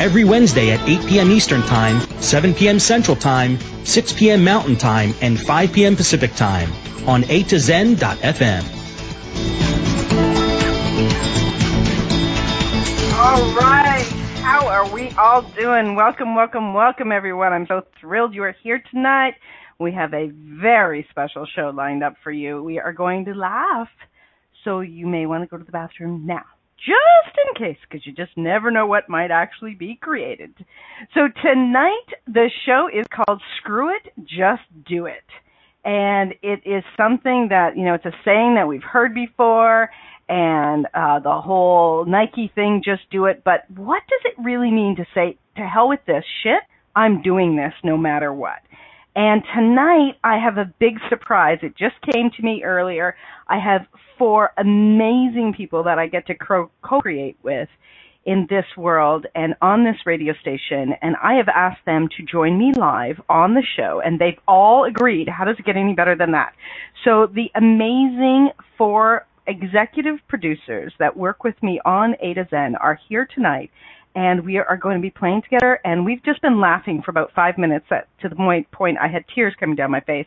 Every Wednesday at 8 p.m. Eastern Time, 7 p.m. Central Time, 6 p.m. Mountain Time, and 5 p.m. Pacific Time on A to Zen.fm. All right. How are we all doing? Welcome, welcome, welcome, everyone. I'm so thrilled you are here tonight. We have a very special show lined up for you. We are going to laugh, so you may want to go to the bathroom now, just in case, because you just never know what might actually be created. So tonight, the show is called Screw It, Just Do It. And it is something that, you know, it's a saying that we've heard before and uh, the whole Nike thing, just do it. But what does it really mean to say, to hell with this shit? I'm doing this no matter what. And tonight I have a big surprise. It just came to me earlier. I have four amazing people that I get to co-create with in this world and on this radio station and I have asked them to join me live on the show and they've all agreed. How does it get any better than that? So the amazing four executive producers that work with me on A to Zen are here tonight, and we are going to be playing together. And we've just been laughing for about five minutes at, to the point, point I had tears coming down my face.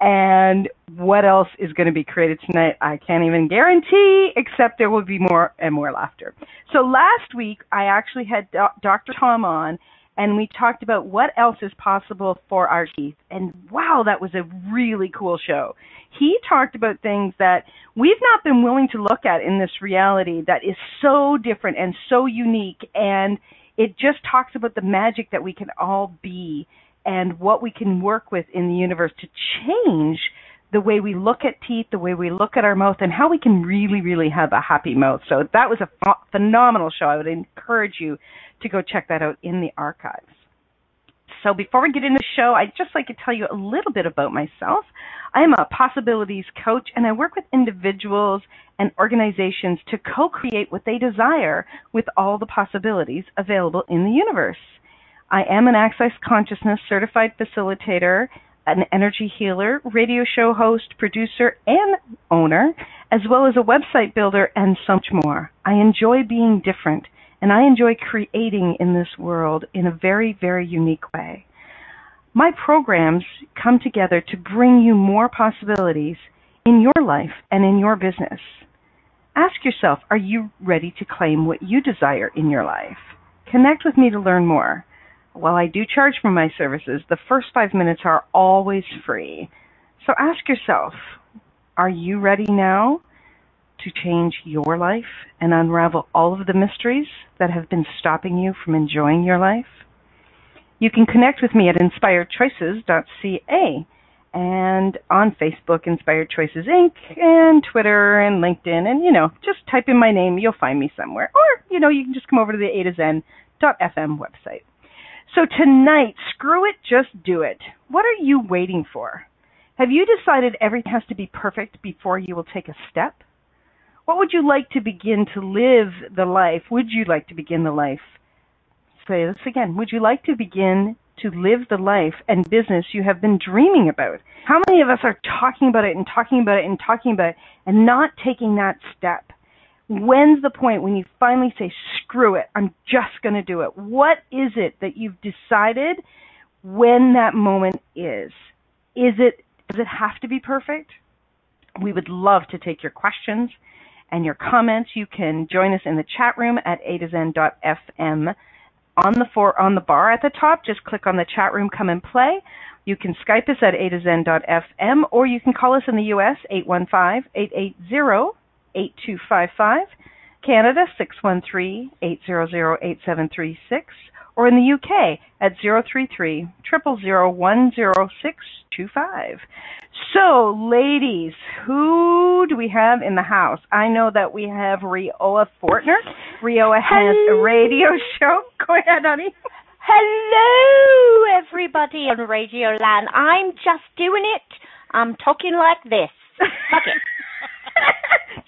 And what else is going to be created tonight? I can't even guarantee, except there will be more and more laughter. So last week, I actually had Dr. Tom on, and we talked about what else is possible for our teeth. And wow, that was a really cool show. He talked about things that we've not been willing to look at in this reality that is so different and so unique. And it just talks about the magic that we can all be and what we can work with in the universe to change the way we look at teeth, the way we look at our mouth, and how we can really, really have a happy mouth. So that was a ph- phenomenal show. I would encourage you to go check that out in the archives. So before we get into the show, I'd just like to tell you a little bit about myself. I am a possibilities coach and I work with individuals and organizations to co-create what they desire with all the possibilities available in the universe. I am an Access Consciousness certified facilitator, an energy healer, radio show host, producer, and owner, as well as a website builder and so much more. I enjoy being different and I enjoy creating in this world in a very, very unique way. My programs come together to bring you more possibilities in your life and in your business. Ask yourself, are you ready to claim what you desire in your life? Connect with me to learn more. While I do charge for my services, the first five minutes are always free. So ask yourself, are you ready now to change your life and unravel all of the mysteries that have been stopping you from enjoying your life? You can connect with me at inspiredchoices.ca and on Facebook, Inspired Choices Inc., and Twitter and LinkedIn, and you know, just type in my name, you'll find me somewhere. Or, you know, you can just come over to the A to Zen.fm website. So tonight, screw it, just do it. What are you waiting for? Have you decided everything has to be perfect before you will take a step? What would you like to begin to live the life? Would you like to begin the life? Say this again. Would you like to begin to live the life and business you have been dreaming about? How many of us are talking about it and talking about it and talking about it and not taking that step? When's the point when you finally say, screw it, I'm just going to do it? What is it that you've decided when that moment is? Is it, does it have to be perfect? We would love to take your questions and your comments. You can join us in the chat room at a to zen.fm. On the for, on the bar at the top, just click on the chat room, come and play. You can Skype us at a to zen.fm or you can call us in the US 815-880-8255, Canada 613-800-8736 or in the UK at 033 000 So, ladies, who do we have in the house? I know that we have Rioa Fortner. Rioa has a radio show. Go ahead, honey. Hello, everybody on Radio Land. I'm just doing it. I'm talking like this. Fuck it.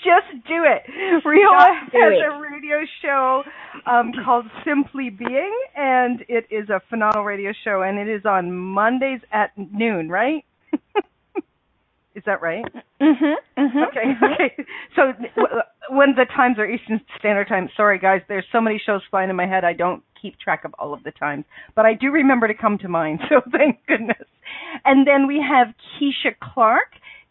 just do it. Riola do has it. a radio show um, called Simply Being, and it is a phenomenal radio show, and it is on Mondays at noon, right? is that right? Mhm. Mhm. Okay, okay. So w- when the times are Eastern Standard Time, sorry guys, there's so many shows flying in my head, I don't keep track of all of the times. But I do remember to come to mind, so thank goodness. And then we have Keisha Clark.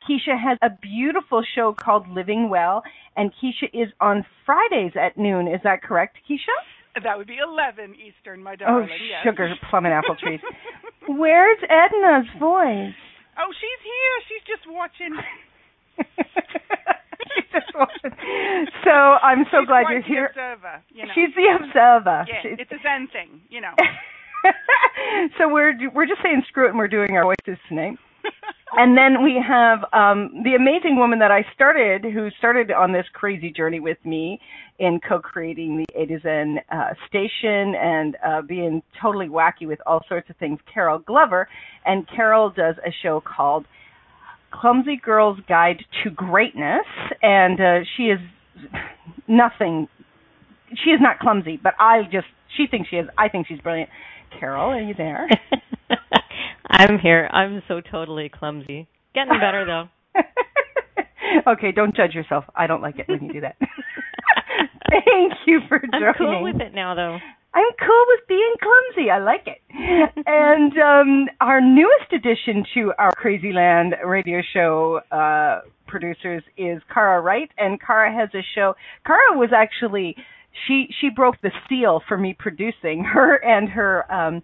Keisha has a beautiful show called Living Well, and Keisha is on Fridays at noon. Is that correct, Keisha? That would be 11 Eastern, my daughter. Oh, yes. sugar, plum, and apple trees. Where's Edna's voice? Oh, she's here. She's just watching. She's just watching. So I'm so she's glad you're here. Observer, you know. She's the observer. yeah, She's- it's a Zen thing, you know. so we're we're just saying screw it and we're doing our voices tonight. And then we have um, the amazing woman that I started, who started on this crazy journey with me in co-creating the A to Zen uh, station and uh, being totally wacky with all sorts of things. Carol Glover, and Carol does a show called Clumsy Girl's Guide to Greatness, and uh, she is nothing. She is not clumsy, but I just she thinks she is. I think she's brilliant. Carol, are you there? I'm here. I'm so totally clumsy. Getting better though. okay, don't judge yourself. I don't like it when you do that. Thank you for joining. I'm cool with it now though. I'm cool with being clumsy. I like it. and um, our newest addition to our Crazy Land radio show uh, producers is Cara Wright, and Cara has a show. Cara was actually she she broke the seal for me producing her and her um,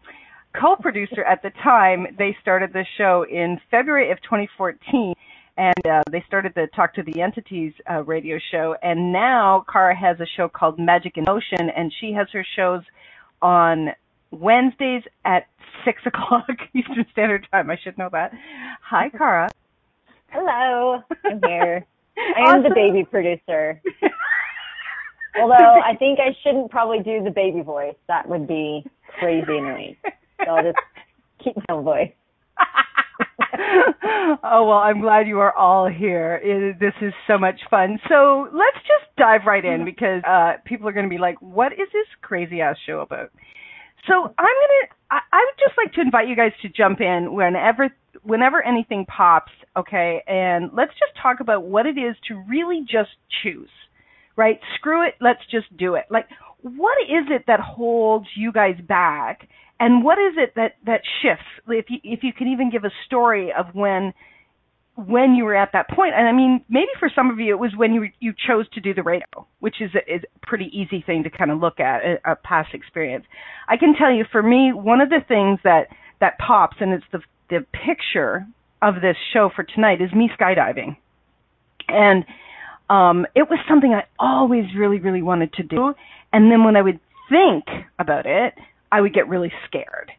co-producer at the time. They started the show in February of 2014 and uh, they started the Talk to the Entities uh, radio show. And now Cara has a show called Magic in Motion, and she has her shows on Wednesdays at six o'clock Eastern Standard Time. I should know that. Hi, Cara. Hello, I'm here. I am the baby producer. Although I think I shouldn't probably do the baby voice. That would be crazy annoying. So I'll just keep my own voice. oh well, I'm glad you are all here. It, this is so much fun. So let's just dive right in because uh, people are going to be like, "What is this crazy ass show about?" So I'm gonna. I, I would just like to invite you guys to jump in whenever, whenever anything pops. Okay, and let's just talk about what it is to really just choose. Right? Screw it. Let's just do it. Like, what is it that holds you guys back? and what is it that that shifts if you if you can even give a story of when when you were at that point and i mean maybe for some of you it was when you you chose to do the radio which is a, is a pretty easy thing to kind of look at a, a past experience i can tell you for me one of the things that that pops and it's the the picture of this show for tonight is me skydiving and um it was something i always really really wanted to do and then when i would think about it I would get really scared.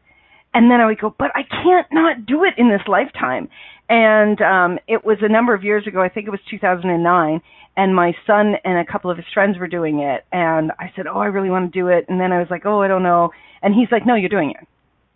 And then I would go, but I can't not do it in this lifetime. And um it was a number of years ago, I think it was 2009, and my son and a couple of his friends were doing it and I said, "Oh, I really want to do it." And then I was like, "Oh, I don't know." And he's like, "No, you're doing it."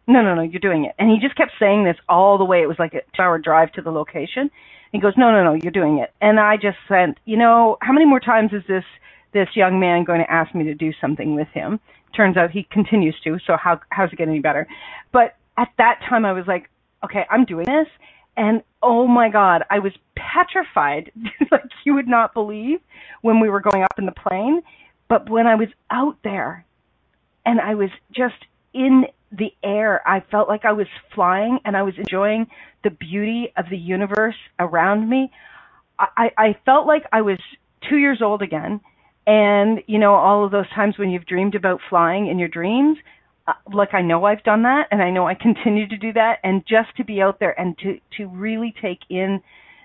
No, no, no, you're doing it. And he just kept saying this all the way. It was like a 2-hour drive to the location. He goes, "No, no, no, you're doing it." And I just said, "You know, how many more times is this this young man going to ask me to do something with him?" turns out he continues to so how how's it get any better but at that time i was like okay i'm doing this and oh my god i was petrified like you would not believe when we were going up in the plane. But when i was out there and i was just in the air i felt like i was flying and i was enjoying the beauty of the universe around me. I i felt like i was 2 years old again. And you know all of those times when you've dreamed about flying in your dreams Uh, like I know I've done that and I know I continue to do that and just to be out there and to to really take in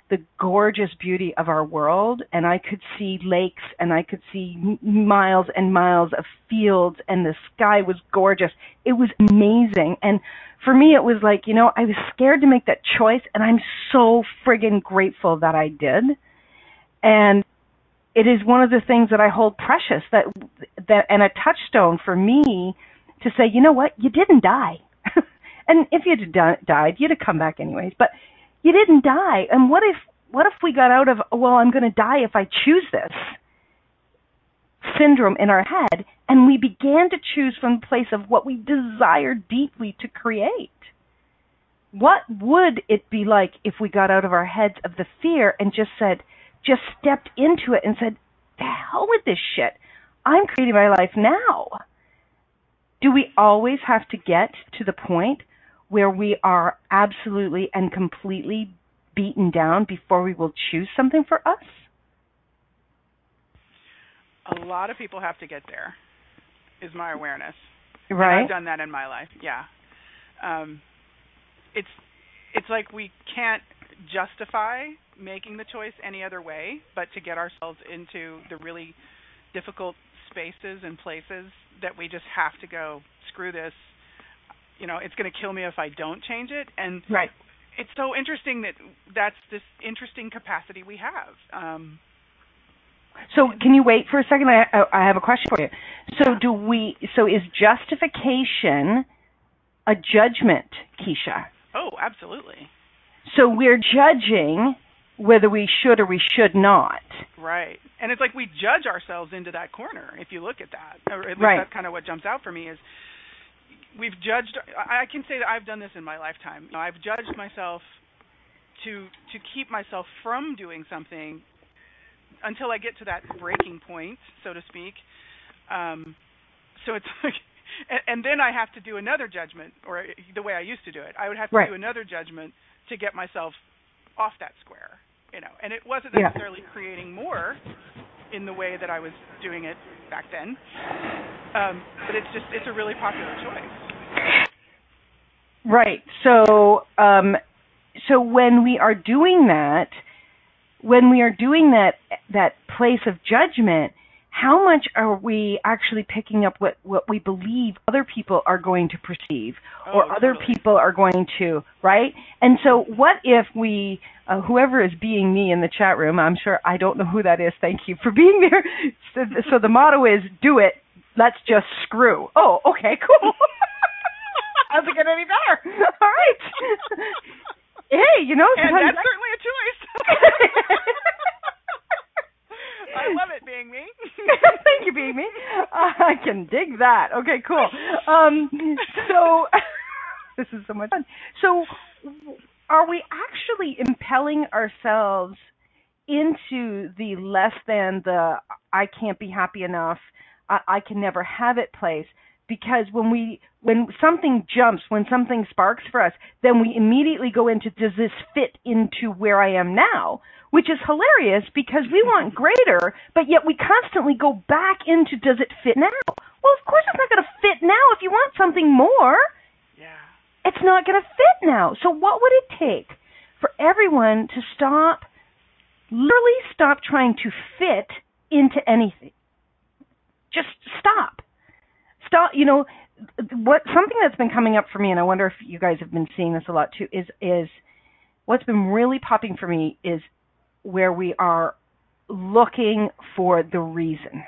the gorgeous beauty of our world and I could see lakes and I could see miles and miles of fields and the sky was gorgeous. It was amazing and for me it was like you know I was scared to make that choice and I'm so friggin grateful that I did. And it is one of the things that I hold precious that that and a touchstone for me to say, you know what, you didn't die. and if you'd have di- died, you'd have come back anyways. But you didn't die. And what if what if we got out of well, I'm going to die if I choose this syndrome in our head, and we began to choose from the place of what we desire deeply to create? What would it be like if we got out of our heads of the fear and just said, just stepped into it and said, the hell with this shit. I'm creating my life now. Do we always have to get to the point where we are absolutely and completely beaten down before we will choose something for us? A lot of people have to get there. Is my awareness. Right. And I've done that in my life. Yeah. Um, it's it's like we can't justify making the choice any other way but to get ourselves into the really difficult spaces and places that we just have to go screw this. You know it's going to kill me if i don't change it. And right. it's so interesting that that's this interesting capacity we have um. So can you wait for a second? I i have a question for you. So do we so is justification a judgment keisha? Oh absolutely. So we're judging whether we should or we should not. Right. And it's like we judge ourselves into that corner if you look at that. Or at least right. that's kind of what jumps out for me is we've judged I can say that I've done this in my lifetime. I've judged myself to to keep myself from doing something until I get to that breaking point, so to speak. Um so it's like and, and then I have to do another judgment or the way I used to do it. I would have to right. do another judgment to get myself off that square, you know. And it wasn't Yeah. necessarily creating more in the way that I was doing it back then. Um, but it's just it's a really popular choice. Right. So, um, so when we are doing that, when we are doing that that place of judgment, how much are we actually picking up what what we believe other people are going to perceive or Oh, other totally. people are going to right? And so what if we uh, whoever is being me in the chat room i'm sure i don't know who that is thank you for being there. So, so the motto is do it. Let's just screw. Oh okay cool. Doesn't get any better? All right. Hey you know And that's certainly a choice. I love it being me. Thank you, being me. Uh, I can dig that. Okay, cool. Um, so this is so much fun. So, are we actually impelling ourselves into the less than the I can't be happy enough, I, I can never have it place? Because when we when something jumps, when something sparks for us, then we immediately go into does this fit into where I am now? Which is hilarious because we want greater, but yet we constantly go back into does it fit now? Well, of course it's not going to fit now. If you want something more, yeah. it's not going to fit now. So what would it take for everyone to stop, literally stop trying to fit into anything? Just stop. Stop. You know, what something that's been coming up for me, and I wonder if you guys have been seeing this a lot too, is is what's been really popping for me is where we are looking for the reason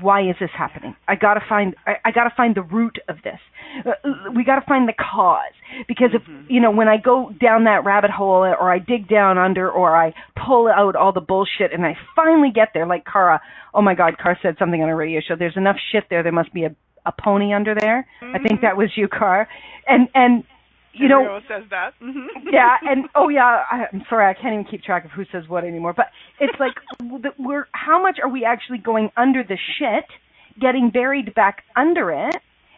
why is this happening? I gotta find I, I gotta find the root of this. Uh, we gotta find the cause because if you know when I go down that rabbit hole or I dig down under or I pull out all the bullshit and I finally get there, like Cara. Oh my God, Cara said something on a radio show. There's enough shit there. There must be a a pony under there. I think that was you, Car. And and you know says that. hmm yeah, and oh yeah, I, I'm sorry, I can't even keep track of who says what anymore. But it's like the- we're how much are we actually going under the shit, getting buried back under it,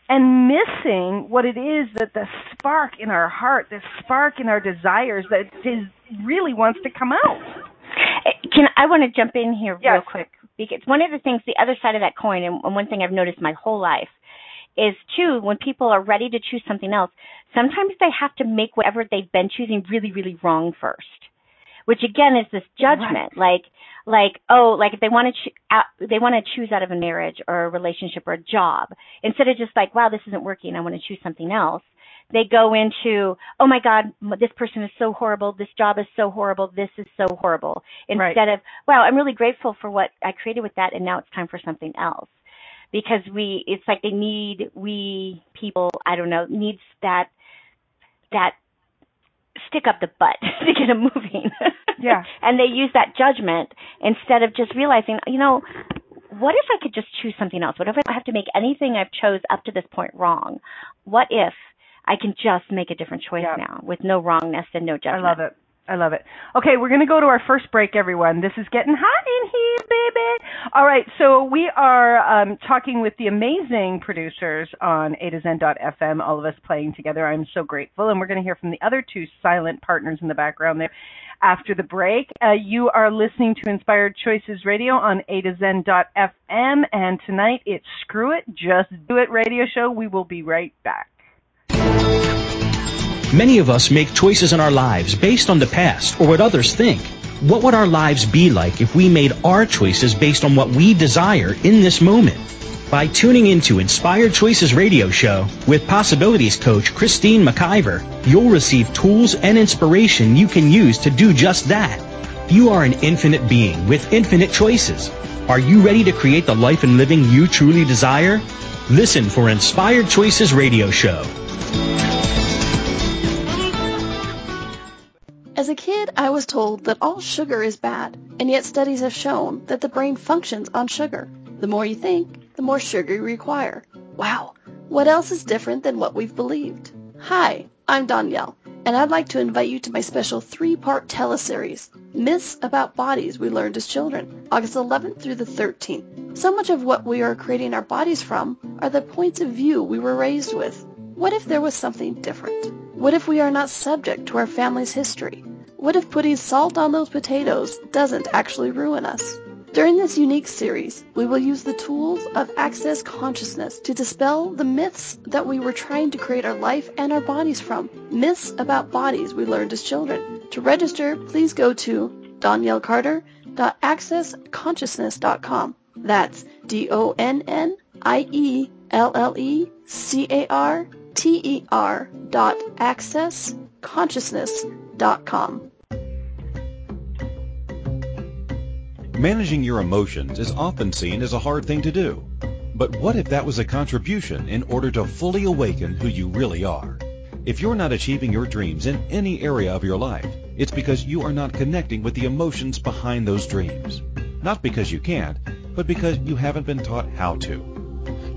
and missing what it is that the spark in our heart, the spark in our desires that is really wants to come out. Can I want to jump in here real quick because one of the things, the other side of that coin, and and one thing I've noticed my whole life is too when people are ready to choose something else, sometimes they have to make whatever they've been choosing really, really wrong first, which again is this judgment, like like oh like if they want to cho- out, they want to choose out of a marriage or a relationship or a job instead of just like wow this isn't working I want to choose something else they go into oh my god this person is so horrible this job is so horrible this is so horrible. Right. instead of wow i'm really grateful for what i created with that and now it's time for something else because we it's like they need we people I don't know needs that that stick up the butt to get them moving. Yeah. and they use that judgment instead of just realizing, you know, what if I could just choose something else? What if I have to make anything I've chose up to this point wrong? What if I can just make a different choice Yeah. now with no wrongness and no judgment? I love it. I love it. Okay, we're going to go to our first break, everyone. This is getting hot in here, baby. All right, so we are um, talking with the amazing producers on A to Zen.fm, all of us playing together. I'm so grateful. And we're going to hear from the other two silent partners in the background there after the break. Uh, you are listening to Inspired Choices Radio on A to Zen.fm, and tonight it's Screw It, Just Do It radio show. We will be right back. Many of us make choices in our lives based on the past or what others think. What would our lives be like if we made our choices based on what we desire in this moment? By tuning into Inspired Choices Radio Show with Possibilities Coach Christine McIver, you'll receive tools and inspiration you can use to do just that. You are an infinite being with infinite choices. Are you ready to create the life and living you truly desire? Listen for Inspired Choices Radio Show. As a kid, I was told that all sugar is bad, and yet studies have shown that the brain functions on sugar. The more you think, the more sugar you require. Wow, what else is different than what we've believed? Hi, I'm Donnielle, and I'd like to invite you to my special three-part teleseries, Myths About Bodies We Learned as Children, August 11th through the 13th. So much of what we are creating our bodies from are the points of view we were raised with. What if there was something different? What if we are not subject to our family's history? What if putting salt on those potatoes doesn't actually ruin us? During this unique series, we will use the tools of Access Consciousness to dispel the myths that we were trying to create our life and our bodies from. Myths about bodies we learned as children. To register, please go to donniellecarter.accessconsciousness.com. That's E D-O-N-N-I-E-L-L-E-C-A-R-T-E-R dot accessconsciousness.com. Managing your emotions is often seen as a hard thing to do. But what if that was a contribution in order to fully awaken who you really are? If you're not achieving your dreams in any area of your life, it's because you are not connecting with the emotions behind those dreams. Not because you can't, but because you haven't been taught how to.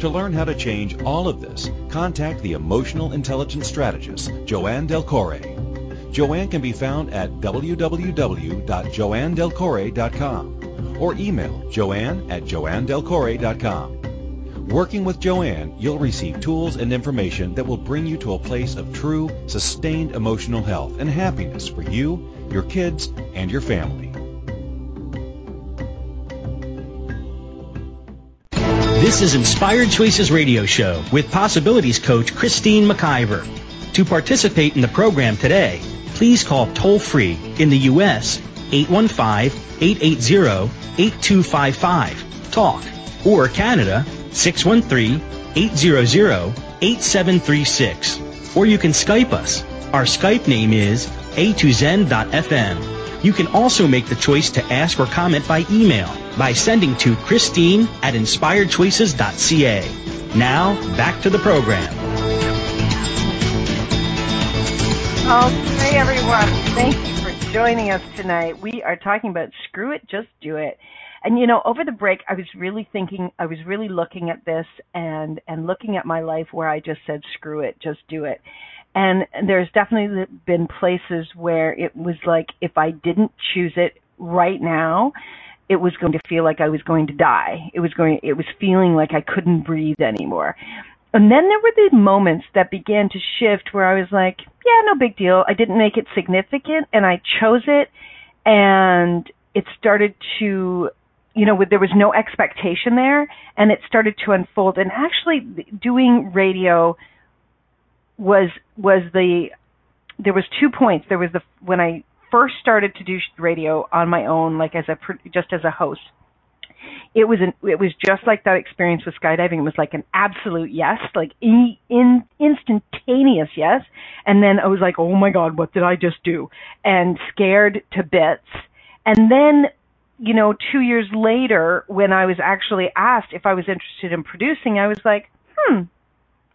To learn how to change all of this, contact the emotional intelligence strategist, Joanne Delcore. Joanne can be found at www.joannedelcore.com or email joanne at joannedelcore.com. Working with Joanne, you'll receive tools and information that will bring you to a place of true, sustained emotional health and happiness for you, your kids, and your family. This is Inspired Choices Radio Show with Possibilities Coach Christine McIver. To participate in the program today, please call toll free in the U.S. 815-880-8255 talk or Canada 613-800-8736 or you can Skype us. Our Skype name is a2zen.fm. You can also make the choice to ask or comment by email by sending to Christine at inspiredchoices.ca. Now, back to the program. Oh, okay, everyone. Thank you for joining us tonight. We are talking about screw it, just do it. And you know, over the break, I was really thinking, I was really looking at this and and looking at my life where I just said, screw it, just do it. And there's definitely been places where it was like if I didn't choose it right now, it was going to feel like I was going to die. It was going it was feeling like I couldn't breathe anymore. And then there were the moments that began to shift where I was like, yeah, no big deal. I didn't make it significant and I chose it and it started to you know, there was no expectation there and it started to unfold and actually doing radio was was the there was two points. There was the when I first started to do radio on my own, like as a just as a host. It was an it was just like that experience with skydiving. It was like an absolute yes, like in, in instantaneous yes. And then I was like, oh my god, what did I just do? And scared to bits. And then you know, two years later, when I was actually asked if I was interested in producing, I was like, hmm,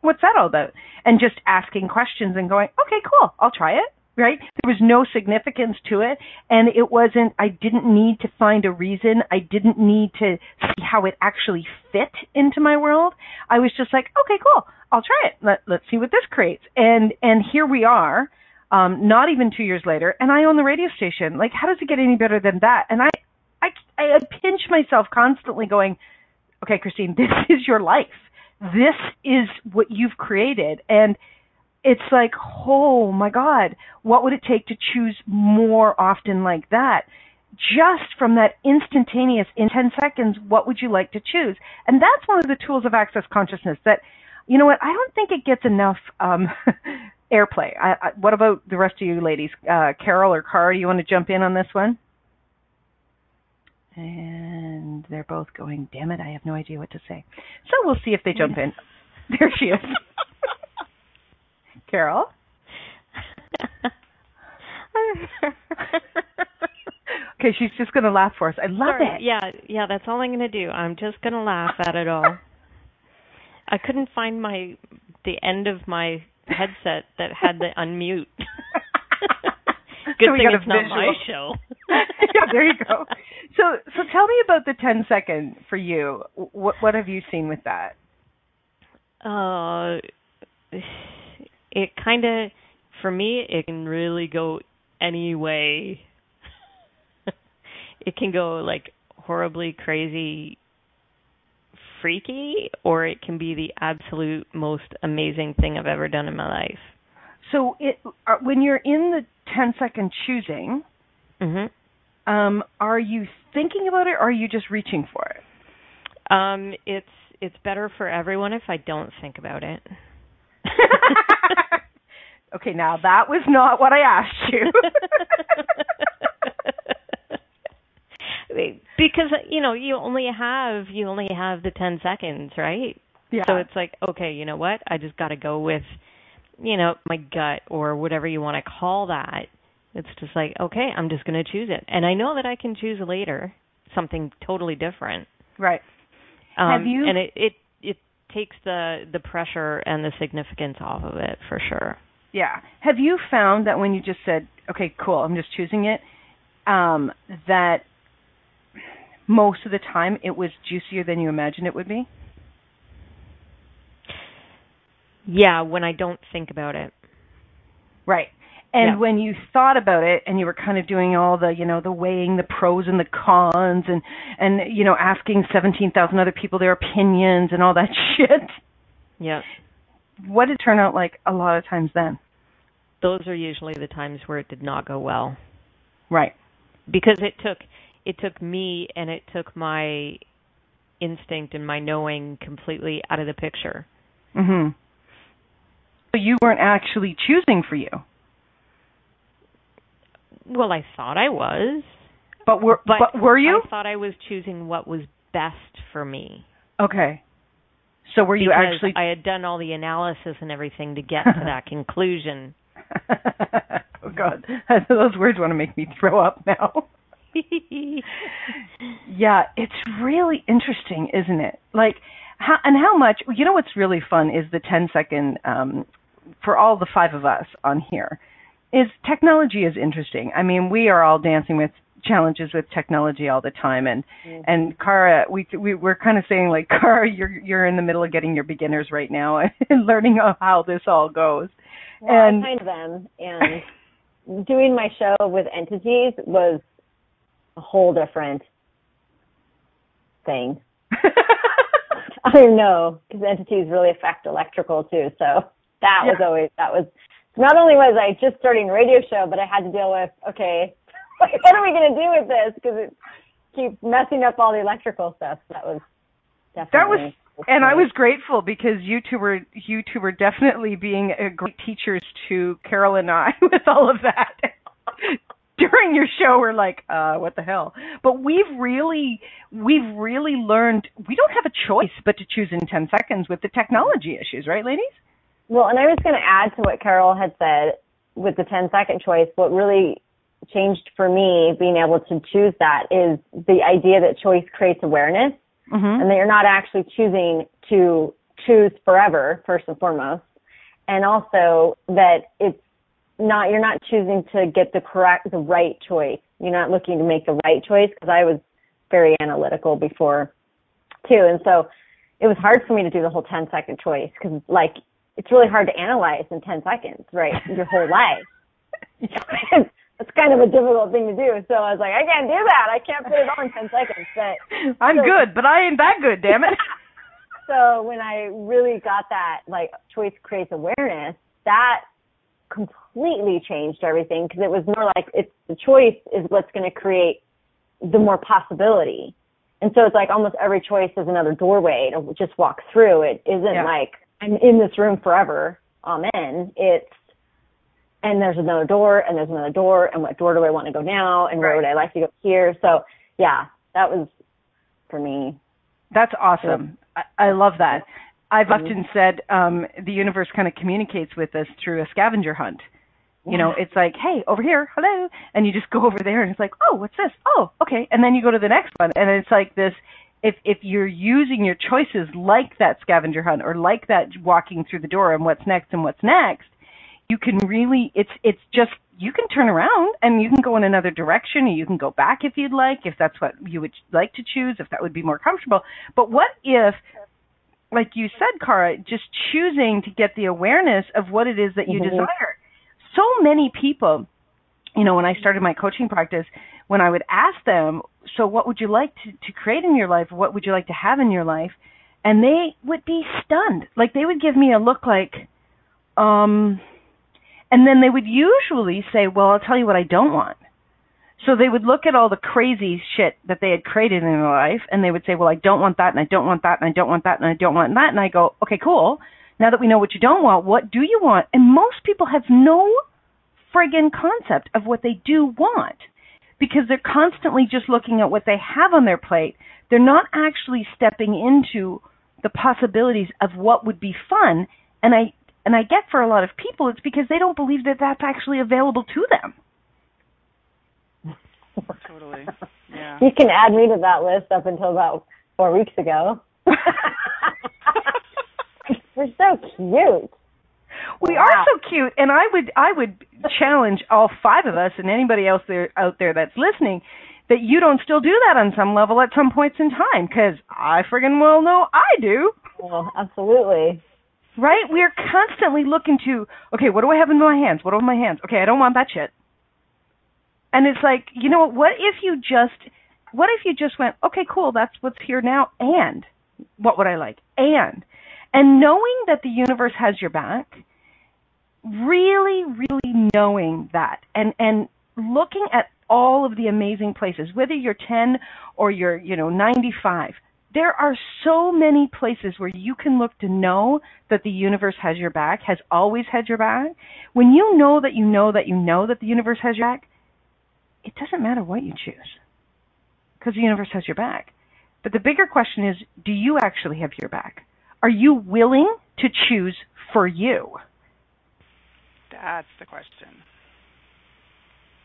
what's that all about? And just asking questions and going, okay, cool, I'll try it. Right? There was no significance to it. And it wasn't, I didn't need to find a reason. I didn't need to see how it actually fit into my world. I was just like, okay, cool, I'll try it. Let, let's see what this creates. And, and here we are, um, not even two years later, and I own the radio station. Like, how does it get any better than that? And I, I, I pinch myself constantly going, okay, Christine, this is your life this is what you've created. And it's like oh my god what would it take to choose more often like that? Just from that instantaneous in 10 seconds what would you like to choose? And that's one of the tools of access consciousness that you know what i don't think it gets enough um airplay. I, I, what about the rest of you ladies? Uh carol or cara you want to jump in on this one and they're both going, damn it, I have no idea what to say. So we'll see if they jump in. There she is. Carol? okay, she's just going to laugh for us. I love Sorry. it. Yeah, yeah, that's all I'm going to do. I'm just going to laugh at it all. I couldn't find my the end of my headset that had the unmute. Good thing it's not my visual. show. yeah, there you go. So, so tell me about the 10 second for you. What what have you seen with that? Uh, it kind of, for me, it can really go any way. it can go like horribly crazy, freaky, or it can be the absolute most amazing thing I've ever done in my life. So, it uh, when you're in the 10 second choosing, Mhm. um, are you thinking about it, or are you just reaching for it? Um, it's it's better for everyone if I don't think about it. okay, now that was not what I asked you. because you know you only have you only have the 10 seconds right yeah. so it's like okay you know what i just got to go with you know my gut or whatever you want to call that it's just like okay i'm just going to choose it and i know that i can choose later something totally different right. um Have you- and it it it takes the the pressure and the significance off of it for sure Yeah. Have you found that when you just said, "Okay, cool, I'm just choosing it," um, that most of the time it was juicier than you imagined it would be? Yeah when i don't think about it Right. And Yeah. when you thought about it and you were kind of doing all the, you know, the weighing the pros and the cons and and you know, asking 17,000 other people their opinions and all that shit, yeah what did it turn out like a lot of times then? those are usually the times where it did not go well Right. because it took it took me and it took my instinct and my knowing completely out of the picture. Mhm. You weren't actually choosing for you. Well, I thought I was, But were but, but were you? I thought I was choosing what was best for me. Okay. So were you because actually I had done all the analysis and everything to get to that conclusion. oh God, those words want to make me throw up now. yeah, it's really interesting, isn't it? Like, how and how much? You know, what's really fun is the 10 second um, for all the five of us on here. Is technology is interesting. I mean, we are all dancing with challenges with technology all the time, and mm-hmm. and Cara, we we we're kind of saying like, Cara, you're you're in the middle of getting your beginners right now and learning how this all goes. Well, and I kind of am, and doing my show with entities was a whole different thing. I don't know because entities really affect electrical too. So that was always that was not only was I just starting a radio show, but I had to deal with okay, what are we going to do with this because it keeps messing up all the electrical stuff. That was definitely That was, and I was grateful because you two were you two were definitely being great teachers to Carol and I with all of that. During your show, we're like, uh, what the hell? But we've really, we've really learned we don't have a choice but to choose in ten seconds with the technology issues, right, ladies? Well, and I was going to add to what Carol had said with the 10 second choice. What really changed for me being able to choose that is the idea that choice creates awareness Mm-hmm. and that you're not actually choosing to choose forever, first and foremost. And also that it's not, you're not choosing to get the correct, the right choice. You're not looking to make the right choice because I was very analytical before too. And so it was hard for me to do the whole 10 second choice because like it's really hard to analyze in 10 seconds, right? Your whole life. That's kind of a difficult thing to do. So I was like, I can't do that. I can't put it all in 10 seconds. But I'm so- good, but I ain't that good, damn it. so when I really got that, like, choice creates awareness, that completely changed everything because it was more like it's the choice is what's going to create the more possibility. And so it's like almost every choice is another doorway to just walk through. It isn't Yeah. like I'm in this room forever. Amen. It's and there's another door and there's another door and what door do I want to go now and where Right. would I like to go here? So yeah, that was for me. That's awesome. I, I love that. I've Mhm. often said um, the universe kind of communicates with us through a scavenger hunt. You know, it's like, hey, over here, hello, and you just go over there, and it's like, oh, what's this? Oh, okay, and then you go to the next one, and it's like this. If if you're using your choices like that scavenger hunt or like that walking through the door and what's next and what's next, you can really it's it's just you can turn around and you can go in another direction or you can go back if you'd like if that's what you would like to choose if that would be more comfortable but what if like you said Cara just choosing to get the awareness of what it is that you Mhm. desire so many people you know when I started my coaching practice when I would ask them so what would you like to to create in your life what would you like to have in your life and they would be stunned like they would give me a look like um and then they would usually say, Well, I'll tell you what I don't want. So they would look at all the crazy shit that they had created in their life and they would say, Well, I don't want that and I don't want that and I don't want that and I don't want that and I go, Okay, cool. Now that we know what you don't want, what do you want? And most people have no friggin' concept of what they do want because they're constantly just looking at what they have on their plate. They're not actually stepping into the possibilities of what would be fun. And I and I get for a lot of people it's because they don't believe that that's actually available to them. Totally. Yeah. You can add me to that list up until about four weeks ago. We're so cute. We Wow. are so cute, and I would I would challenge all five of us and anybody else there out there that's listening that you don't still do that on some level at some points in time because I friggin' well know I do. Well, absolutely. Right? We're constantly looking to okay, what do I have in my hands? What do I have in my hands? Okay, I don't want that shit. And it's like, you know, what if you just what if you just went, okay, cool, that's what's here now and what would I like? And and knowing that the universe has your back, really, really knowing that and and looking at all of the amazing places, whether you're 10 or you're, you know, 95, there are so many places where you can look to know that the universe has your back, has always had your back. When you know that you know that you know that the universe has your back, it doesn't matter what you choose because the universe has your back. But the bigger question is do you actually have your back? Are you willing to choose for you? That's the question.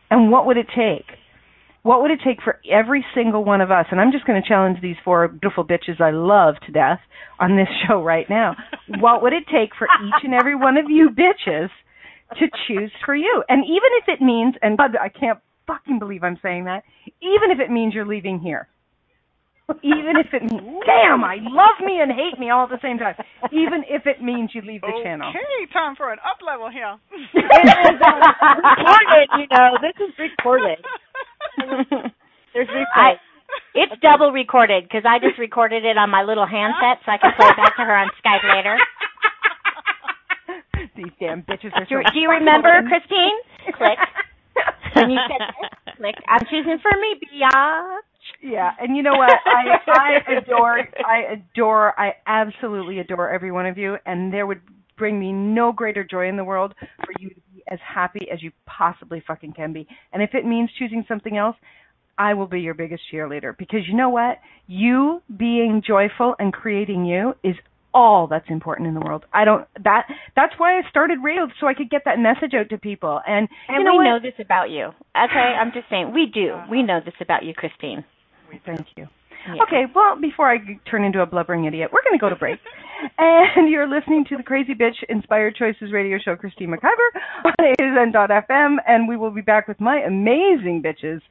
And what would it take? What would it take for every single one of us? And I'm just going to challenge these four beautiful bitches I love to death on this show right now. what would it take for each and every one of you bitches to choose for you? And even if it means, and God, I can't fucking believe I'm saying that, even if it means you're leaving here. Even if it means, damn, I love me and hate me all at the same time. Even if it means you leave the channel. Okay, time for an up level here. Um, recorded, you know. This is recorded. There's I, replay. it's double recorded because I just recorded it on my little handset so I can play it back to her on Skype later. These damn bitches are Do, so do you remember, Christine? Click. When you said this, click. I'm choosing for me, biatch. Yeah, and you know what? I I adore I adore I absolutely adore every one of you and there would bring me no greater joy in the world for you to be as happy as you possibly fucking can be. And if it means choosing something else, I will be your biggest cheerleader because you know what? You being joyful and creating you is all that's important in the world. I don't that that's why I started radio so I could get that message out to people. And, and you know we what? know this about you. Okay, I'm just saying we do. We uh-huh. know this about you, Christine. Thank you. Yeah. Okay, well, before I turn into a blubbering idiot, we're going to go to break. and you're listening to the Crazy Bitch Inspired Choices radio show, Christine McIver, on AZN.fm, and we will be back with my amazing bitches,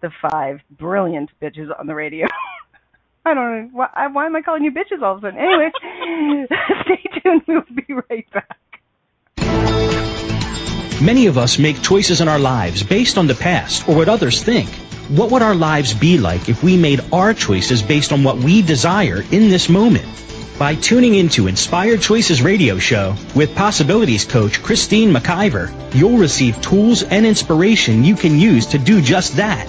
the five brilliant bitches on the radio. I don't know. Why, why am I calling you bitches all of a sudden? Anyway, stay tuned. We'll be right back. Many of us make choices in our lives based on the past or what others think. What would our lives be like if we made our choices based on what we desire in this moment? By tuning into Inspired Choices Radio Show with Possibilities Coach Christine McIver, you'll receive tools and inspiration you can use to do just that.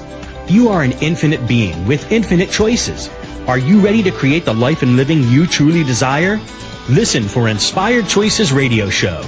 You are an infinite being with infinite choices. Are you ready to create the life and living you truly desire? Listen for Inspired Choices Radio Show.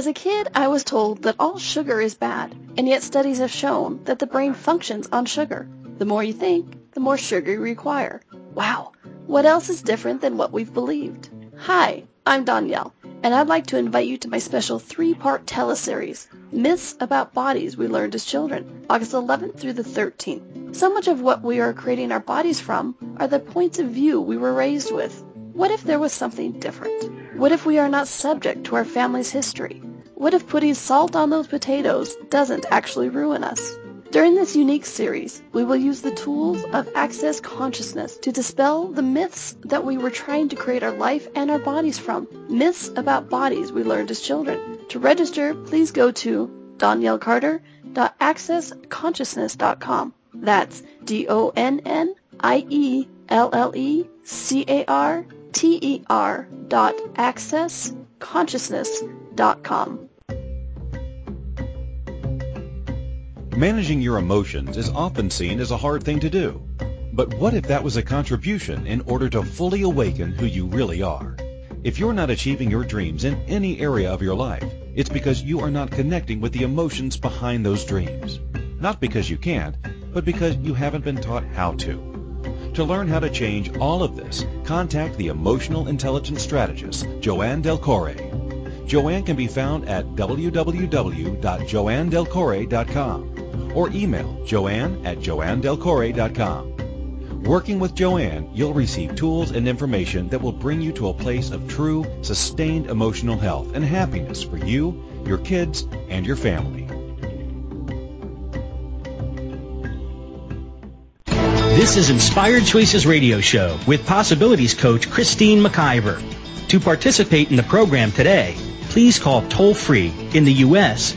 As a kid, I was told that all sugar is bad, and yet studies have shown that the brain functions on sugar. The more you think, the more sugar you require. Wow, what else is different than what we've believed? Hi, I'm Donnielle, and I'd like to invite you to my special three-part teleseries, Myths About Bodies We Learned as Children, August 11th through the 13th. So much of what we are creating our bodies from are the points of view we were raised with. What if there was something different? What if we are not subject to our family's history? What if putting salt on those potatoes doesn't actually ruin us? During this unique series, we will use the tools of Access Consciousness to dispel the myths that we were trying to create our life and our bodies from. Myths about bodies we learned as children. To register, please go to donniellecarter.accessconsciousness.com. That's D-O-N-N-I-E-L-L-E-C-A-R-T-E-R dot accessconsciousness.com. Managing your emotions is often seen as a hard thing to do. But what if that was a contribution in order to fully awaken who you really are? If you're not achieving your dreams in any area of your life, it's because you are not connecting with the emotions behind those dreams. Not because you can't, but because you haven't been taught how to. To learn how to change all of this, contact the emotional intelligence strategist, Joanne Delcore. Joanne can be found at www.joannedelcore.com or email joanne at joannedelcore.com. Working with Joanne, you'll receive tools and information that will bring you to a place of true, sustained emotional health and happiness for you, your kids, and your family. This is Inspired Choices Radio Show with Possibilities Coach Christine McIver. To participate in the program today, please call toll free in the U.S.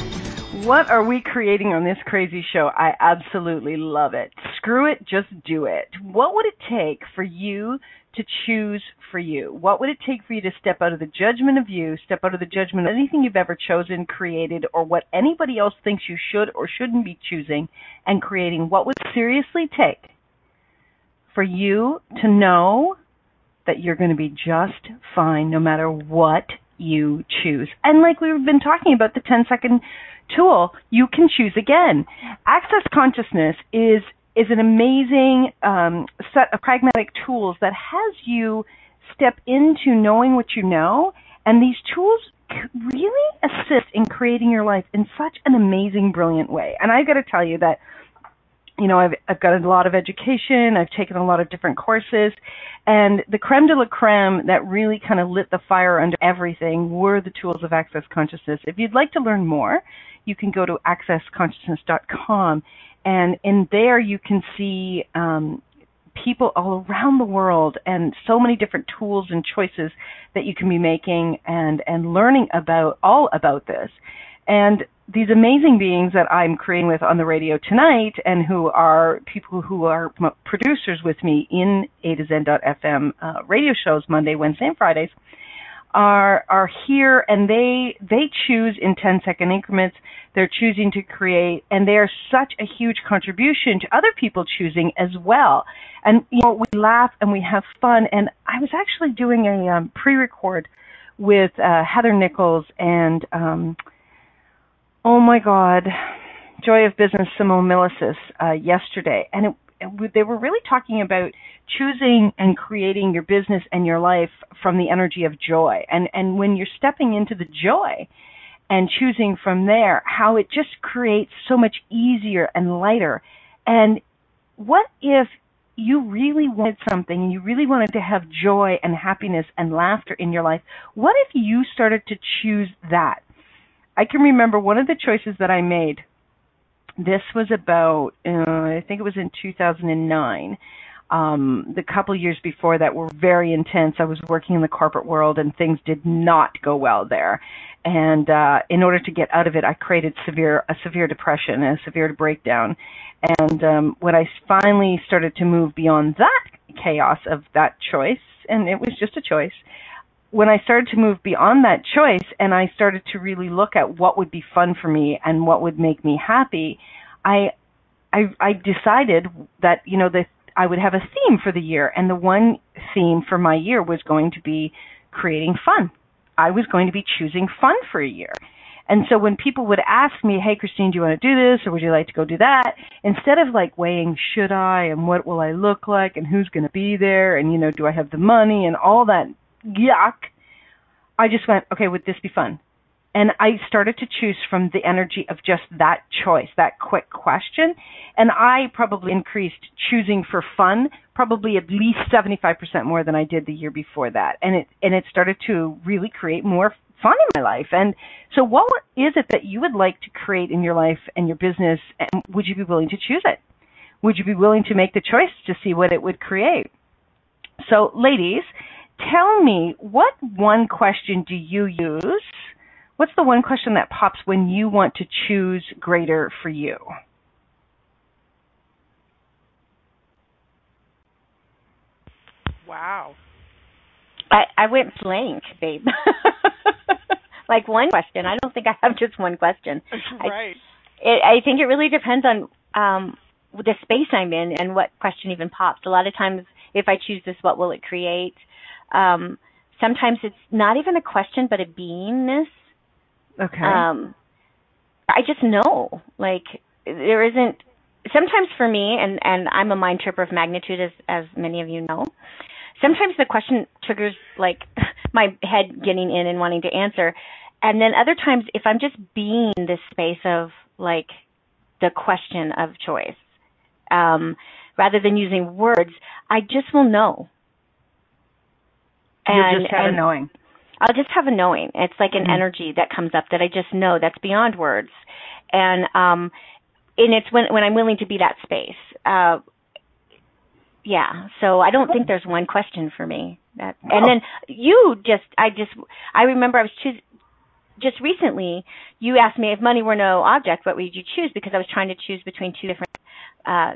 What are we creating on this crazy show? I absolutely love it. Screw it, just do it. What would it take for you to choose for you? What would it take for you to step out of the judgment of you, step out of the judgment of anything you've ever chosen, created, or what anybody else thinks you should or shouldn't be choosing and creating? What would seriously take for you to know that you're going to be just fine no matter what you choose? And like we've been talking about the 10 second tool, you can choose again. Access consciousness is is an amazing um, set of pragmatic tools that has you step into knowing what you know, and these tools really assist in creating your life in such an amazing, brilliant way. And I've got to tell you that you know, I've I've got a lot of education, I've taken a lot of different courses, and the creme de la creme that really kind of lit the fire under everything were the tools of Access Consciousness. If you'd like to learn more, you can go to accessconsciousness.com, and in there you can see um, people all around the world and so many different tools and choices that you can be making and and learning about all about this. And these amazing beings that I'm creating with on the radio tonight, and who are people who are producers with me in A to Zen.fm uh, radio shows Monday, Wednesday, and Fridays, are are here, and they they choose in 10 second increments. They're choosing to create, and they are such a huge contribution to other people choosing as well. And you know, we laugh and we have fun. And I was actually doing a um, pre-record with uh, Heather Nichols and. Um, oh my God, Joy of Business Simone Milasas uh, yesterday, and it, it, they were really talking about choosing and creating your business and your life from the energy of joy, and and when you're stepping into the joy and choosing from there, how it just creates so much easier and lighter. And what if you really wanted something and you really wanted to have joy and happiness and laughter in your life? What if you started to choose that? I can remember one of the choices that I made. This was about, uh, I think it was in 2009. Um, the couple years before that were very intense. I was working in the corporate world and things did not go well there. And uh, in order to get out of it, I created severe a severe depression, and a severe breakdown. And um, when I finally started to move beyond that chaos of that choice, and it was just a choice, when I started to move beyond that choice and I started to really look at what would be fun for me and what would make me happy, I I, I decided that you know that I would have a theme for the year, and the one theme for my year was going to be creating fun. I was going to be choosing fun for a year. And so when people would ask me, "Hey, Christine, do you want to do this, or would you like to go do that?" Instead of like weighing, should I, and what will I look like, and who's going to be there, and you know, do I have the money, and all that yuck. I just went, okay, would this be fun? And I started to choose from the energy of just that choice, that quick question. And I probably increased choosing for fun probably at least 75% more than I did the year before that. And it, and it started to really create more fun in my life. And so what is it that you would like to create in your life and your business? And would you be willing to choose it? Would you be willing to make the choice to see what it would create? So ladies, tell me, what one question do you use? What's the one question that pops when you want to choose greater for you? Wow. I, I went blank, babe. like one question. I don't think I have just one question. right. I, it, I think it really depends on um, the space I'm in and what question even pops. A lot of times, if I choose this, what will it create? Um, sometimes it's not even a question, but a beingness. Okay. Um, I just know, like there isn't. Sometimes for me, and and I'm a mind tripper of magnitude, as as many of you know. Sometimes the question triggers like my head getting in and wanting to answer, and then other times, if I'm just being this space of like the question of choice, um, rather than using words, I just will know and, you just have and a knowing. I'll just have a knowing. It's like an mm-hmm. energy that comes up that I just know that's beyond words. And um and it's when when I'm willing to be that space. Uh yeah. So I don't think there's one question for me. That and then you just I just I remember I was choosing just recently you asked me if money were no object, what would you choose? Because I was trying to choose between two different uh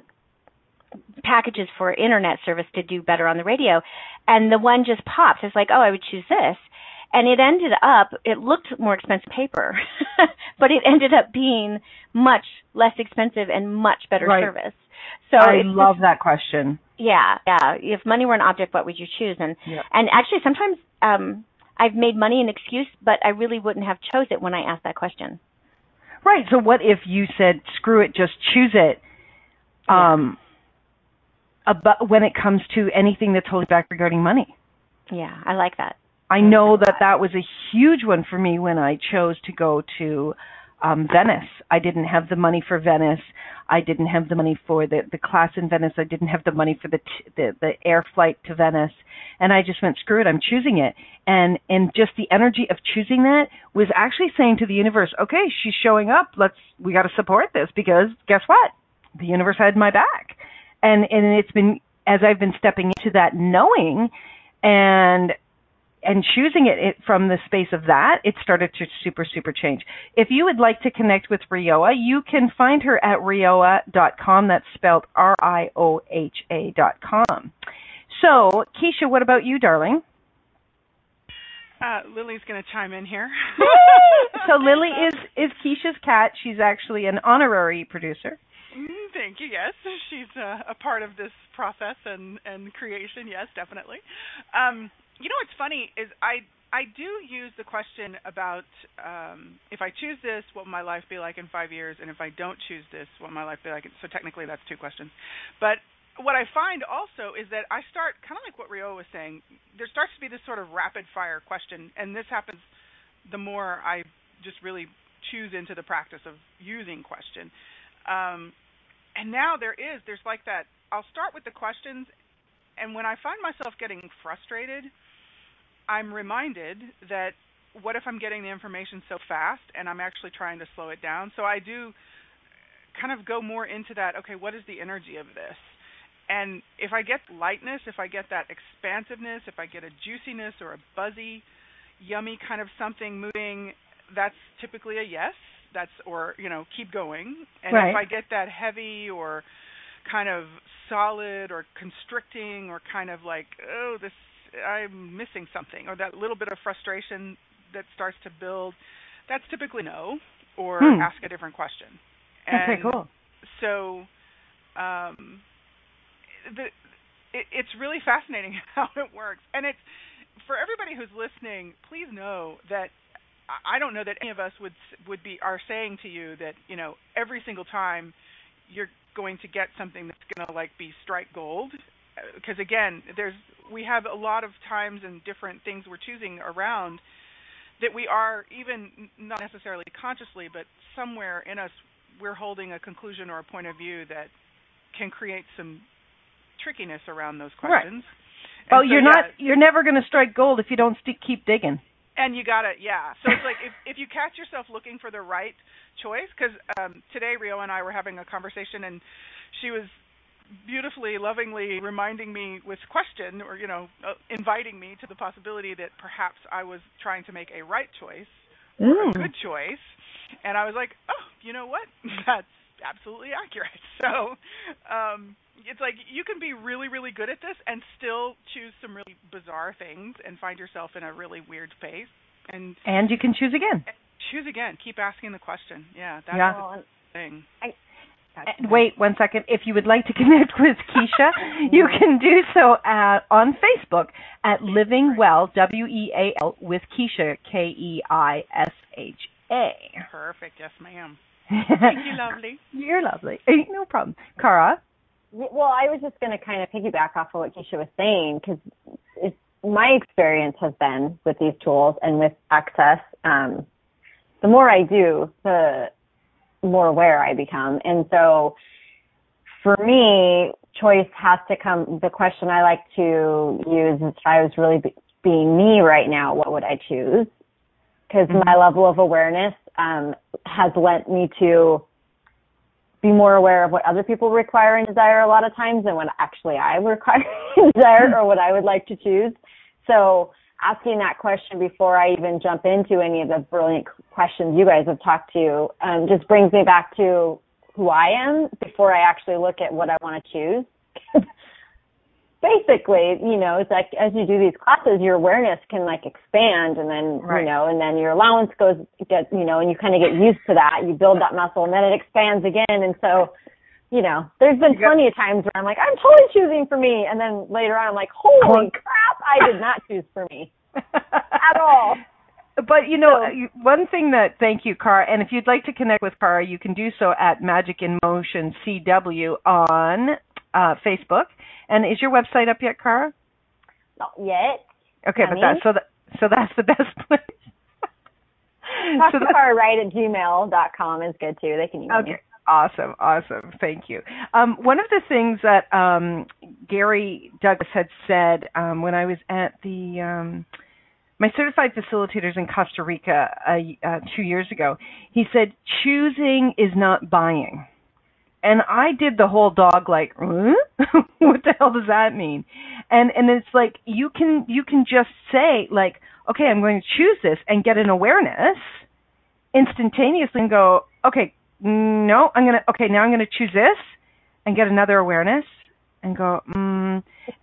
packages for internet service to do better on the radio. And the one just pops. It's like, oh, I would choose this. And it ended up, it looked more expensive paper, but it ended up being much less expensive and much better right. service. So I love that question. Yeah, yeah. If money were an object, what would you choose? And yeah. and actually, sometimes um, I've made money an excuse, but I really wouldn't have chose it when I asked that question. Right. So what if you said, "Screw it, just choose it"? Um, about when it comes to anything that's holding back regarding money. Yeah, I like that. I know that that was a huge one for me when I chose to go to um Venice. I didn't have the money for Venice. I didn't have the money for the the class in Venice. I didn't have the money for the t- the the air flight to Venice. And I just went screw it, I'm choosing it. And and just the energy of choosing that was actually saying to the universe, "Okay, she's showing up. Let's we got to support this because guess what? The universe had my back." And and it's been as I've been stepping into that knowing and and choosing it, it from the space of that, it started to super, super change. If you would like to connect with Rioha, you can find her at rioha.com. That's spelled R I O H A.com. So, Keisha, what about you, darling? Uh, Lily's going to chime in here. so Lily is is Keisha's cat. She's actually an honorary producer. Mm, thank you. Yes, she's uh, a part of this process and and creation. Yes, definitely. Um, you know what's funny is I I do use the question about um, if I choose this, what will my life be like in five years, and if I don't choose this, what will my life be like? So technically, that's two questions. But what I find also is that I start kind of like what Rio was saying. There starts to be this sort of rapid fire question, and this happens the more I just really choose into the practice of using question. Um, and now there is there's like that I'll start with the questions and when I find myself getting frustrated, I'm reminded that what if I'm getting the information so fast and I'm actually trying to slow it down? So I do kind of go more into that, okay, what is the energy of this? And if I get lightness, if I get that expansiveness, if I get a juiciness or a buzzy, yummy kind of something moving, that's typically a yes that's or you know keep going and right. if i get that heavy or kind of solid or constricting or kind of like oh this i'm missing something or that little bit of frustration that starts to build that's typically no or hmm. ask a different question and okay cool so um the it, it's really fascinating how it works and it's for everybody who's listening please know that I don't know that any of us would would be are saying to you that you know every single time you're going to get something that's going to like be strike gold uh, because again there's we have a lot of times and different things we're choosing around that we are even not necessarily consciously but somewhere in us we're holding a conclusion or a point of view that can create some trickiness around those questions. Oh, right. Well, so, you're yeah, not you're never going to strike gold if you don't st- keep digging and you gotta yeah. So it's like if if you catch yourself looking for the right choice because um today rio and i were having a conversation and she was beautifully lovingly reminding me with question or you know uh, inviting me to the possibility that perhaps i was trying to make a right choice mm. or a good choice. And i was like oh you know what? That's absolutely accurate. So um it's like you can be really really good at this and still choose some really bizarre things and find yourself in a really weird space and and you can choose again choose again keep asking the question yeah that's yeah. the thing I, uh, Wait one second. If you would like to connect with Keisha, you can do so at, on Facebook at Living Well, W E A L, with Keisha, K E I S H A. Perfect. Yes, ma'am. Thank you, lovely. You're lovely. No problem. Cara? Well, I was just going to kind of piggyback off of what Keisha was saying because my experience has been with these tools and with access. Um, the more I do, the more aware I become. And so for me, choice has to come. The question I like to use is if I was really be, being me right now, what would I choose? Because mm-hmm. my level of awareness um, has led me to be more aware of what other people require and desire a lot of times than what actually I require and desire or what I would like to choose. So asking that question before I even jump into any of the brilliant questions you guys have talked to um, just brings me back to who I am before I actually look at what I want to choose. basically, you know, it's like as you do these classes, your awareness can like expand and then, right. you know, and then your allowance goes, get, you know, and you kind of get used to that. You build that muscle and then it expands again. And so, you know, there's been plenty of times where I'm like, I'm totally choosing for me. And then later on, I'm like, holy crap, I did not choose for me at all. But you know, so, one thing that thank you, Cara, and if you'd like to connect with Cara, you can do so at Magic in Motion CW on uh, Facebook. And is your website up yet, Cara? Not yet. Okay, but that so that so that's the best place. Talk so to Cara right at gmail dot com is good too. They can email okay. me. Awesome, awesome. Thank you. Um, one of the things that um, Gary Douglas had said um, when I was at the um, my certified facilitators in Costa Rica uh, uh, two years ago, he said choosing is not buying and I did the whole dog like, what the hell does that mean? and and it's like you can you can just say like okay i'm going to choose this and get an awareness instantaneously and go okay no i'm to okay now i'm to choose this and get another awareness and go mm,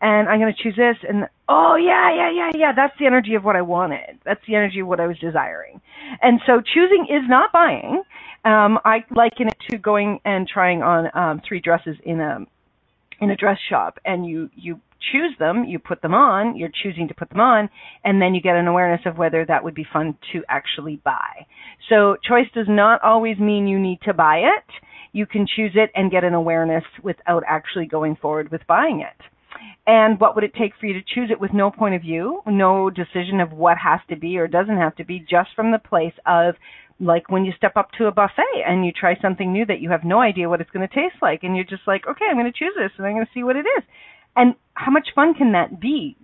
and i'm going to choose this and oh yeah yeah yeah yeah that's the energy of what i wanted that's the energy of what i was desiring and so choosing is not buying um i liken it to going and trying on um three dresses in a in a dress shop and you you choose them, you put them on, you're choosing to put them on, and then you get an awareness of whether that would be fun to actually buy. So choice does not always mean you need to buy it. You can choose it and get an awareness without actually going forward with buying it. And what would it take for you to choose it with no point of view, no decision of what has to be or doesn't have to be, just from the place of like when you step up to a buffet and you try something new that you have no idea what it's going to taste like and you're just like okay i'm going to choose this and i'm going to see what it is. And how much fun can that be?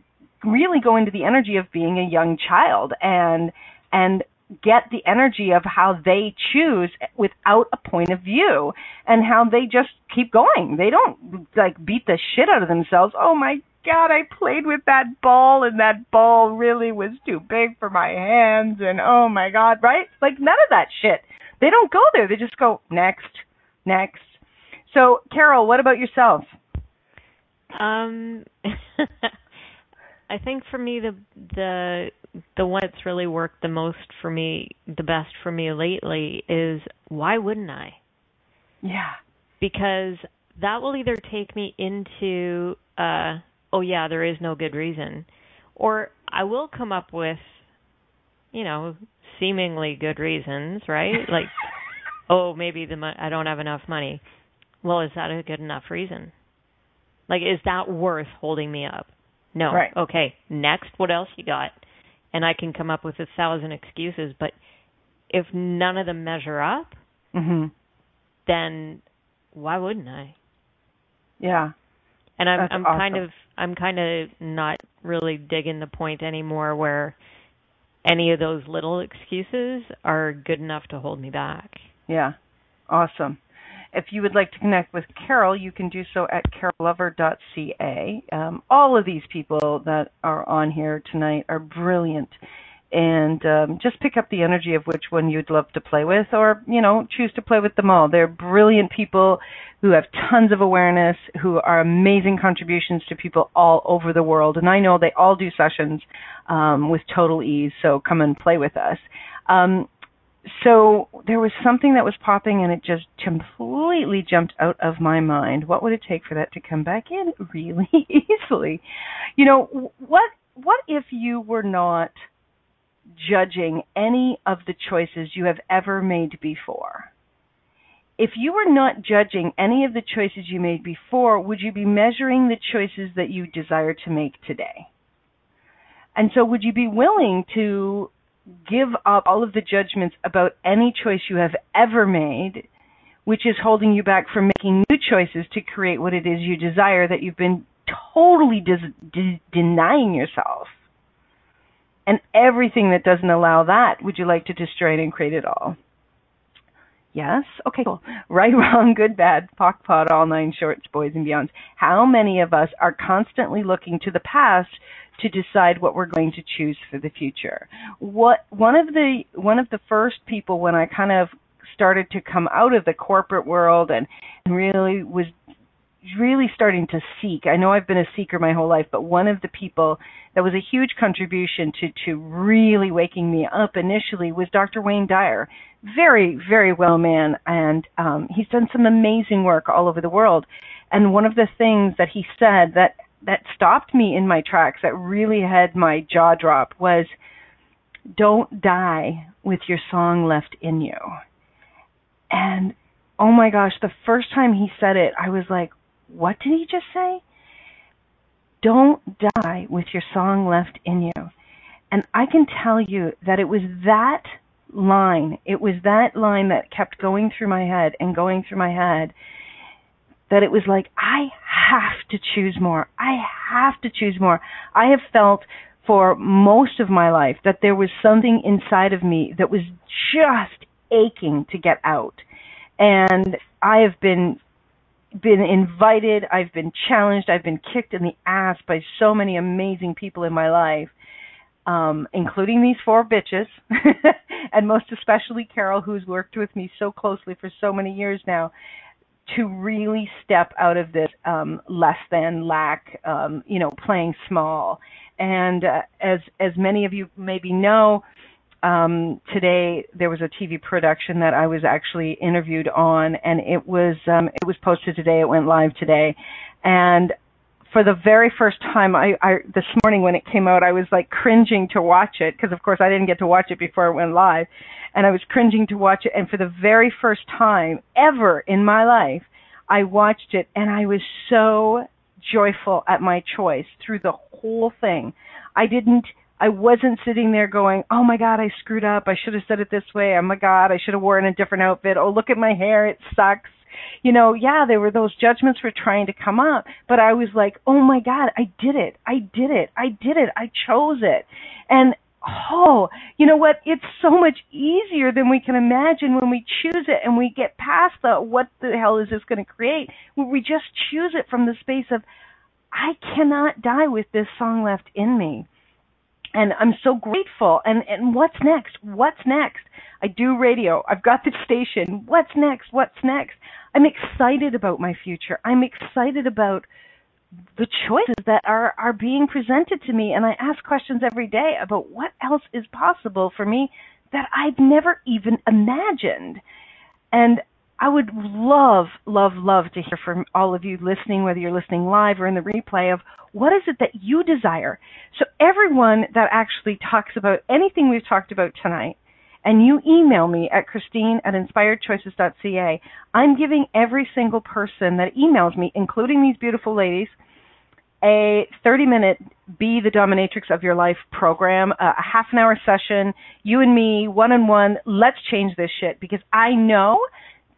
Really go into the energy of being a young child and and get the energy of how they choose without a point of view and how they just keep going they don't like beat the shit out of themselves oh my God, I played with that ball and that ball really was too big for my hands and oh my God, right? Like none of that shit. They don't go there. They just go next, next. So, Carol, what about yourself? Um, I think for me the the the one that's really worked the most for me, the best for me lately is why wouldn't I? Yeah. Because that will either take me into uh oh yeah, there is no good reason. Or I will come up with, you know, seemingly good reasons, right? like, oh, maybe the mo- I don't have enough money. Well, is that a good enough reason? Like, is that worth holding me up? No. Right. Okay. Next, what else you got? And I can come up with a thousand excuses, but if none of them measure up, hmm then why wouldn't I? Yeah. And I'm That's I'm awesome. kind of I'm kind of not really digging the point anymore where any of those little excuses are good enough to hold me back. Yeah. Awesome. If you would like to connect with Carol, you can do so at carollover.ca. Um, all of these people that are on here tonight are brilliant. And um, just pick up the energy of which one you'd love to play with, or, you know, choose to play with them all. They're brilliant people who have tons of awareness, who are amazing contributions to people all over the world. And I know they all do sessions um, with total ease, so come and play with us. Um, so there was something that was popping and it just completely jumped out of my mind. What would it take for that to come back in really easily? You know, what what if you were not judging any of the choices you have ever made before? If you were not judging any of the choices you made before, would you be measuring the choices that you desire to make today? And so would you be willing to give up all of the judgments about any choice you have ever made, which is holding you back from making new choices to create what it is you desire that you've been totally des- de- denying yourself. And everything that doesn't allow that, would you like to destroy it and create it all? Yes? Okay, cool. Right, wrong, good, bad, POC, POD, all nine shorts, boys and beyonds. How many of us are constantly looking to the past to decide what we're going to choose for the future? What one of the one of the first people when I kind of started to come out of the corporate world and really was really starting to seek. I know I've been a seeker my whole life, but one of the people that was a huge contribution to to really waking me up initially was Dr. Wayne Dyer. Very, very well man, and um, he's done some amazing work all over the world. And one of the things that he said that that stopped me in my tracks, that really had my jaw drop, was don't die with your song left in you. And oh my gosh, the first time he said it, I was like, what did he just say? Don't die with your song left in you. And I can tell you that it was that line, it was that line that kept going through my head and going through my head that it was like, I have to choose more. I have to choose more. I have felt for most of my life that there was something inside of me that was just aching to get out. And I have been been invited, I've been challenged, I've been kicked in the ass by so many amazing people in my life, um, including these four bitches, and most especially Carol, who's worked with me so closely for so many years now, to really step out of this um, less than lack, um, you know, playing small. And uh, as as many of you maybe know, um, today there was a TV production that I was actually interviewed on, and it was um, it was posted today. It went live today, and for the very first time, I, I this morning when it came out, I was like cringing to watch it because of course I didn't get to watch it before it went live, and I was cringing to watch it. And for the very first time ever in my life, I watched it, and I was so joyful at my choice through the whole thing. I didn't I wasn't sitting there going, "Oh my god, I screwed up. I should have said it this way. Oh my god, I should have worn a different outfit. Oh, look at my hair. It sucks." You know, yeah, there were those judgments were trying to come up, but I was like, "Oh my god, I did it. I did it. I did it. I chose it." And oh, you know what? It's so much easier than we can imagine when we choose it and we get past the what the hell is this going to create. We just choose it from the space of I cannot die with this song left in me and I'm so grateful. And and what's next? What's next? I do radio. I've got the station. What's next? What's next? I'm excited about my future. I'm excited about the choices that are are being presented to me and I ask questions every day about what else is possible for me that I've never even imagined. And I would love, love, love to hear from all of you listening, whether you're listening live or in the replay, of what is it that you desire? So, everyone that actually talks about anything we've talked about tonight, and you email me at Christine at inspiredchoices.ca, I'm giving every single person that emails me, including these beautiful ladies, a 30 minute Be the Dominatrix of Your Life program, a half an hour session, you and me, one on one. Let's change this shit because I know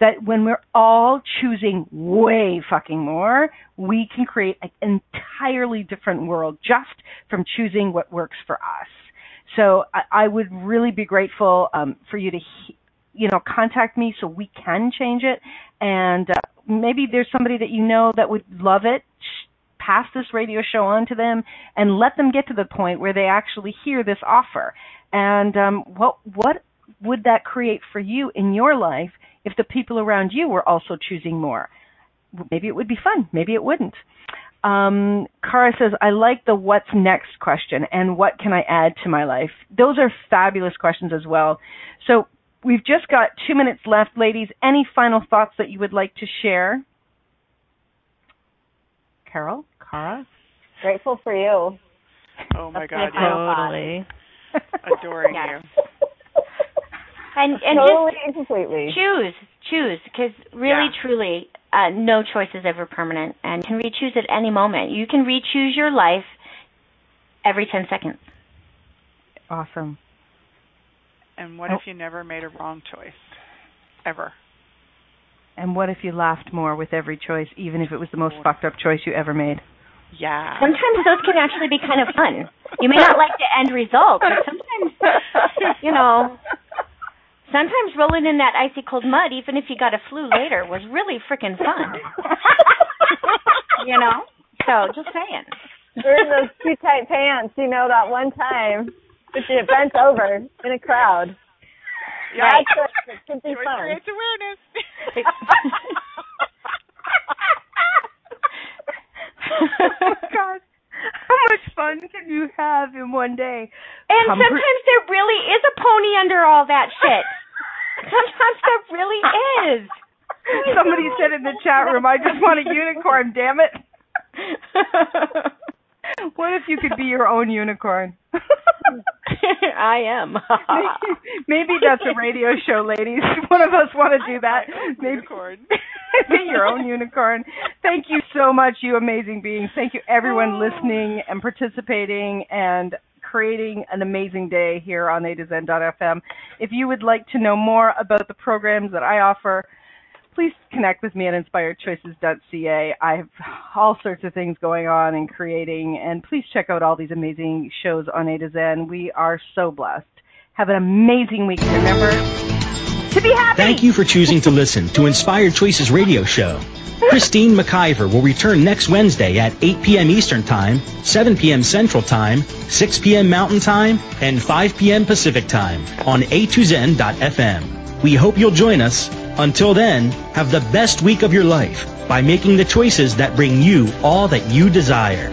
that when we're all choosing way fucking more, we can create an entirely different world just from choosing what works for us. So I, I would really be grateful um, for you to, you know, contact me so we can change it. And uh, maybe there's somebody that you know that would love it. Pass this radio show on to them and let them get to the point where they actually hear this offer. And um, what what would that create for you in your life if the people around you were also choosing more. Maybe it would be fun. Maybe it wouldn't. Um, Cara says, I like the what's next question and what can I add to my life? Those are fabulous questions as well. So we've just got two minutes left, ladies. Any final thoughts that you would like to share? Carol? Cara? Grateful for you. Oh my God, yeah. Totally. Adoring you and and totally just and completely. choose choose because really yeah. truly uh no choice is ever permanent and you can re-choose at any moment. You can re-choose your life every 10 seconds. Awesome. And what oh. if you never made a wrong choice? Ever. And what if you laughed more with every choice even if it was the most fucked up choice you ever made? Yeah. Sometimes those can actually be kind of fun. You may not like the end result but sometimes you know Sometimes rolling in that icy cold mud, even if you got a flu later, was really freaking fun. you know? So just saying. Wearing those too tight pants, you know, that one time that you bent over in a crowd. Yeah, That's it. It could be Joyce fun. creates awareness. oh my god. How much fun can you have in one day? And Comfort- sometimes there really is a pony under all that shit. sometimes there really is. Somebody said in the chat room, I just want a unicorn, damn it. what if you could be your own unicorn? I am. Maybe that's a radio show, ladies. One of us want to do that. Maybe Unicorn. be your own unicorn. Thank you so much, you amazing beings. Thank you, everyone oh. listening and participating and creating an amazing day here on A to Zen.fm. If you would like to know more about the programs that I offer, please connect with me at inspiredchoices.ca. I have all sorts of things going on and creating, and please check out all these amazing shows on A to Zen. We are so blessed. Have an amazing week. Remember, to be happy. Thank you for choosing to listen to Inspired Choices Radio Show. Christine McIver will return next Wednesday at 8 p.m. Eastern Time, 7 p.m. Central Time, 6 p.m. Mountain Time, and 5 p.m. Pacific Time on a2zen.fm. We hope you'll join us. Until then, have the best week of your life by making the choices that bring you all that you desire.